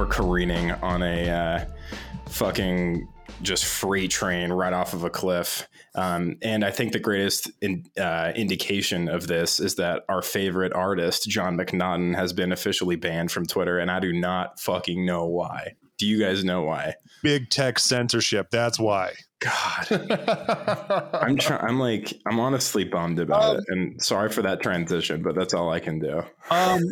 or careening on a uh, fucking just freight train right off of a cliff. Um, and I think the greatest in, uh, indication of this is that our favorite artist, Jon McNaughton, has been officially banned from Twitter, and I do not fucking know why. Do you guys know why? Big tech censorship. That's why. God, I'm trying. I'm like, I'm honestly bummed about Um, it, and sorry for that transition, but that's all I can do. Um,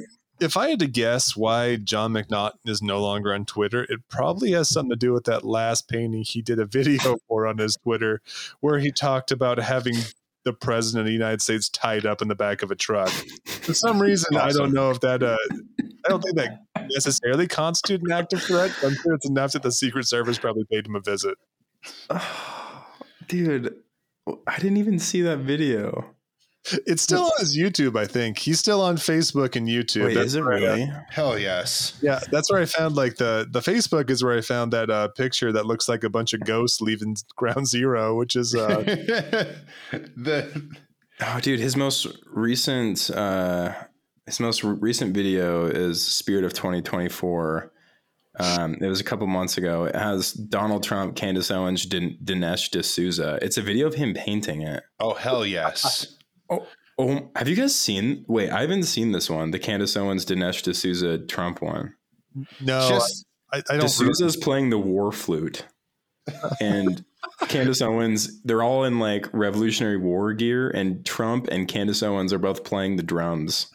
if I had to guess why Jon McNaughton is no longer on Twitter, it probably has something to do with that last painting he did a video for on his Twitter, where he talked about having the president of the United States tied up in the back of a truck. For some reason, I don't know if that. Uh, I don't think that necessarily constitutes an active threat. but I'm sure it's enough that the Secret Service probably paid him a visit. Dude, I didn't even see that video. It's still on his YouTube, I think. He's still on Facebook and YouTube. Wait, That's is it where I, really? Hell yes. Yeah, that's where I found like the the Facebook is where I found that uh, picture that looks like a bunch of ghosts leaving Ground Zero, which is uh, the Oh, dude, his most recent uh his most re- recent video is Spirit of 2024. Um, it was a couple months ago. It has Donald Trump, Candace Owens, Din- Dinesh D'Souza. It's a video of him painting it. oh hell yes. Oh, oh, have you guys seen? Wait, I haven't seen this one. The Candace Owens, Dinesh D'Souza Trump one. no, Just I, I don't. D'Souza's playing the war flute, and Candace Owens. They're all in like Revolutionary War gear, and Trump and Candace Owens are both playing the drums.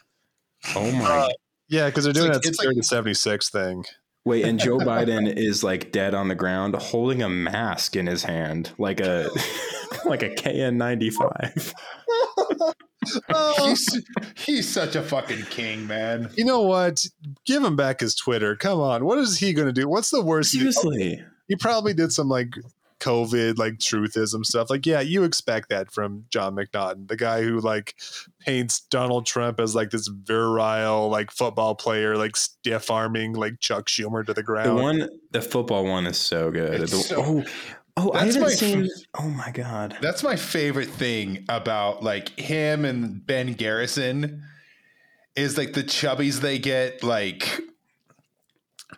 Oh my Uh, yeah, because they're doing like- that it's Spirit of '76 thing. Wait, and Joe Biden is like dead on the ground, holding a mask in his hand, like a like a KN ninety five. Oh, he's he's such a fucking king, man. you know what? Give him back his Twitter. Come on, what is he going to do? What's the worst? he did? Seriously, He probably did some like COVID, like truthism stuff. Like, yeah, you expect that from Jon McNaughton, the guy who like paints Donald Trump as like this virile, like football player, like stiff arming, like Chuck Schumer to the ground. the ground. one, the football one is so good. It's The- so- oh, oh, I haven't my seen. Oh my god, That's my favorite thing about like him and Ben Garrison is like the chubbies they get like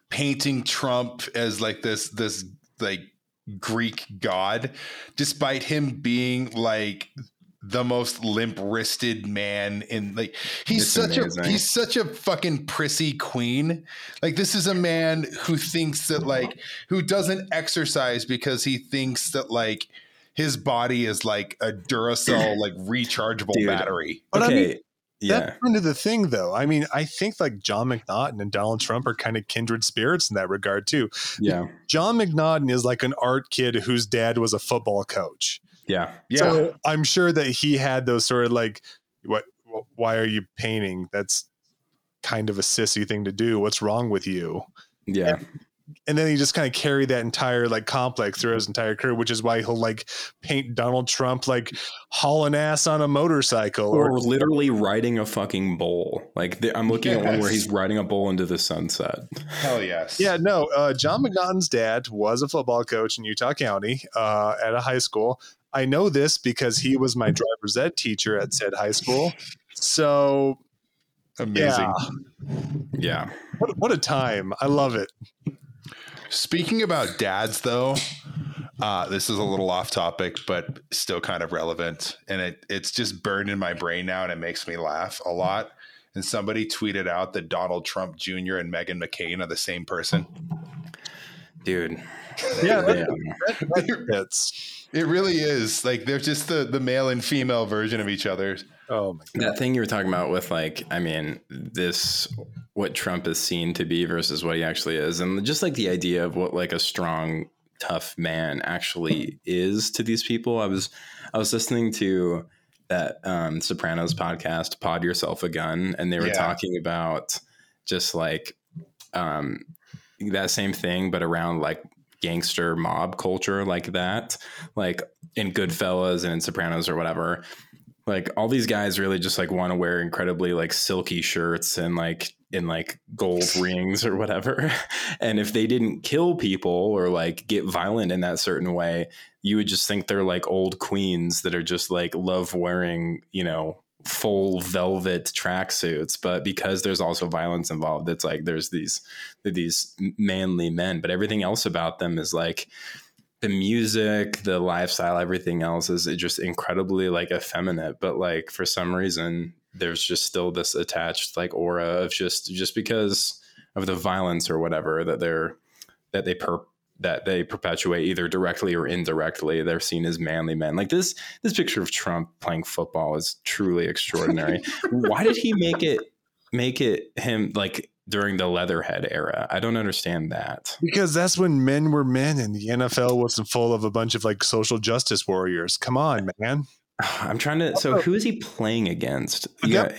painting Trump as like this this like Greek god despite him being like the most limp wristed man in like he's It's such amazing. a he's such a fucking prissy queen like this is a man who thinks that like who doesn't exercise because he thinks that like his body is like a Duracell like rechargeable Dude. battery. But I mean, yeah, That's kind of the thing, though. I mean, I think like Jon McNaughton and Donald Trump are kind of kindred spirits in that regard too. yeah, Jon McNaughton is like an art kid whose dad was a football coach. Yeah. Yeah. So I'm sure that he had those sort of like, what? Why are you painting? That's kind of a sissy thing to do. What's wrong with you? Yeah, And then he just kind of carried that entire like complex through his entire career, which is why he'll like paint Donald Trump like hauling ass on a motorcycle or or literally riding a fucking bowl. Like the, I'm looking at one where he's riding a bowl into the sunset. Hell yes. Yeah, no. Uh, Jon McNaughton's dad was a football coach in Utah County uh, at a high school. I know this because he was my driver's ed teacher at said high school. So, Amazing. yeah, Yeah, what, what a time! I love it. Speaking about dads, though, uh, this is a little off topic, but still kind of relevant, and it it's just burned in my brain now, and it makes me laugh a lot. And somebody tweeted out that Donald Trump Jr. and Meghan McCain are the same person. Dude. Yeah, Yeah. It's It really is like they're just the the male and female version of each other. oh my god. That thing you were talking about with like, I mean, this what Trump is seen to be versus what he actually is, and just like the idea of what like a strong, tough man actually is to these people. I was I was listening to that um, Sopranos podcast, Pod Yourself a Gun, and they were Yeah. talking about just like um, that same thing, but around like gangster mob culture like that, like in Goodfellas and in Sopranos or whatever. Like all these guys really just like want to wear incredibly like silky shirts and like in like gold rings or whatever. And if they didn't kill people or like get violent in that certain way you would just think they're like old queens that are just like love wearing you know full velvet tracksuits, but because there's also violence involved, it's like there's these these manly men, but everything else about them is like the music, the lifestyle, everything else is just incredibly like effeminate. But like for some reason, there's just still this attached like aura of just just because of the violence or whatever that they're that they per that they perpetuate either directly or indirectly. They're seen as manly men. Like this this picture of Trump playing football is truly extraordinary. Why did he make it make it him like during the Leatherhead era? I don't understand that. Because that's when men were men and the NFL wasn't full of a bunch of like social justice warriors. Come on, man. I'm trying to. So oh. who is he playing against? Yeah,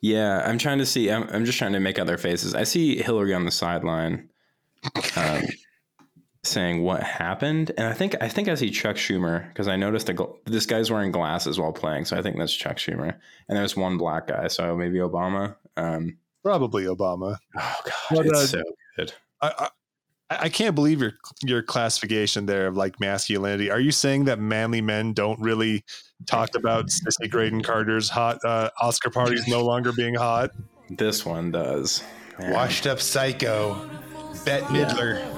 yeah. I'm trying to see. I'm, I'm just trying to make out their faces. I see Hillary on the sideline, um, saying what happened, and I think I think I see Chuck Schumer because I noticed a, this guy's wearing glasses while playing, so I think that's Chuck Schumer. And there's one black guy, so maybe Obama. Um, Probably Obama. Oh god, but, it's uh, so good. I, I can't believe your your classification there of like masculinity. Are you saying that manly men don't really talk about Sissy Graydon Carter's hot uh, Oscar parties no longer being hot? This one does. Man. Washed up psycho, Bette Midler.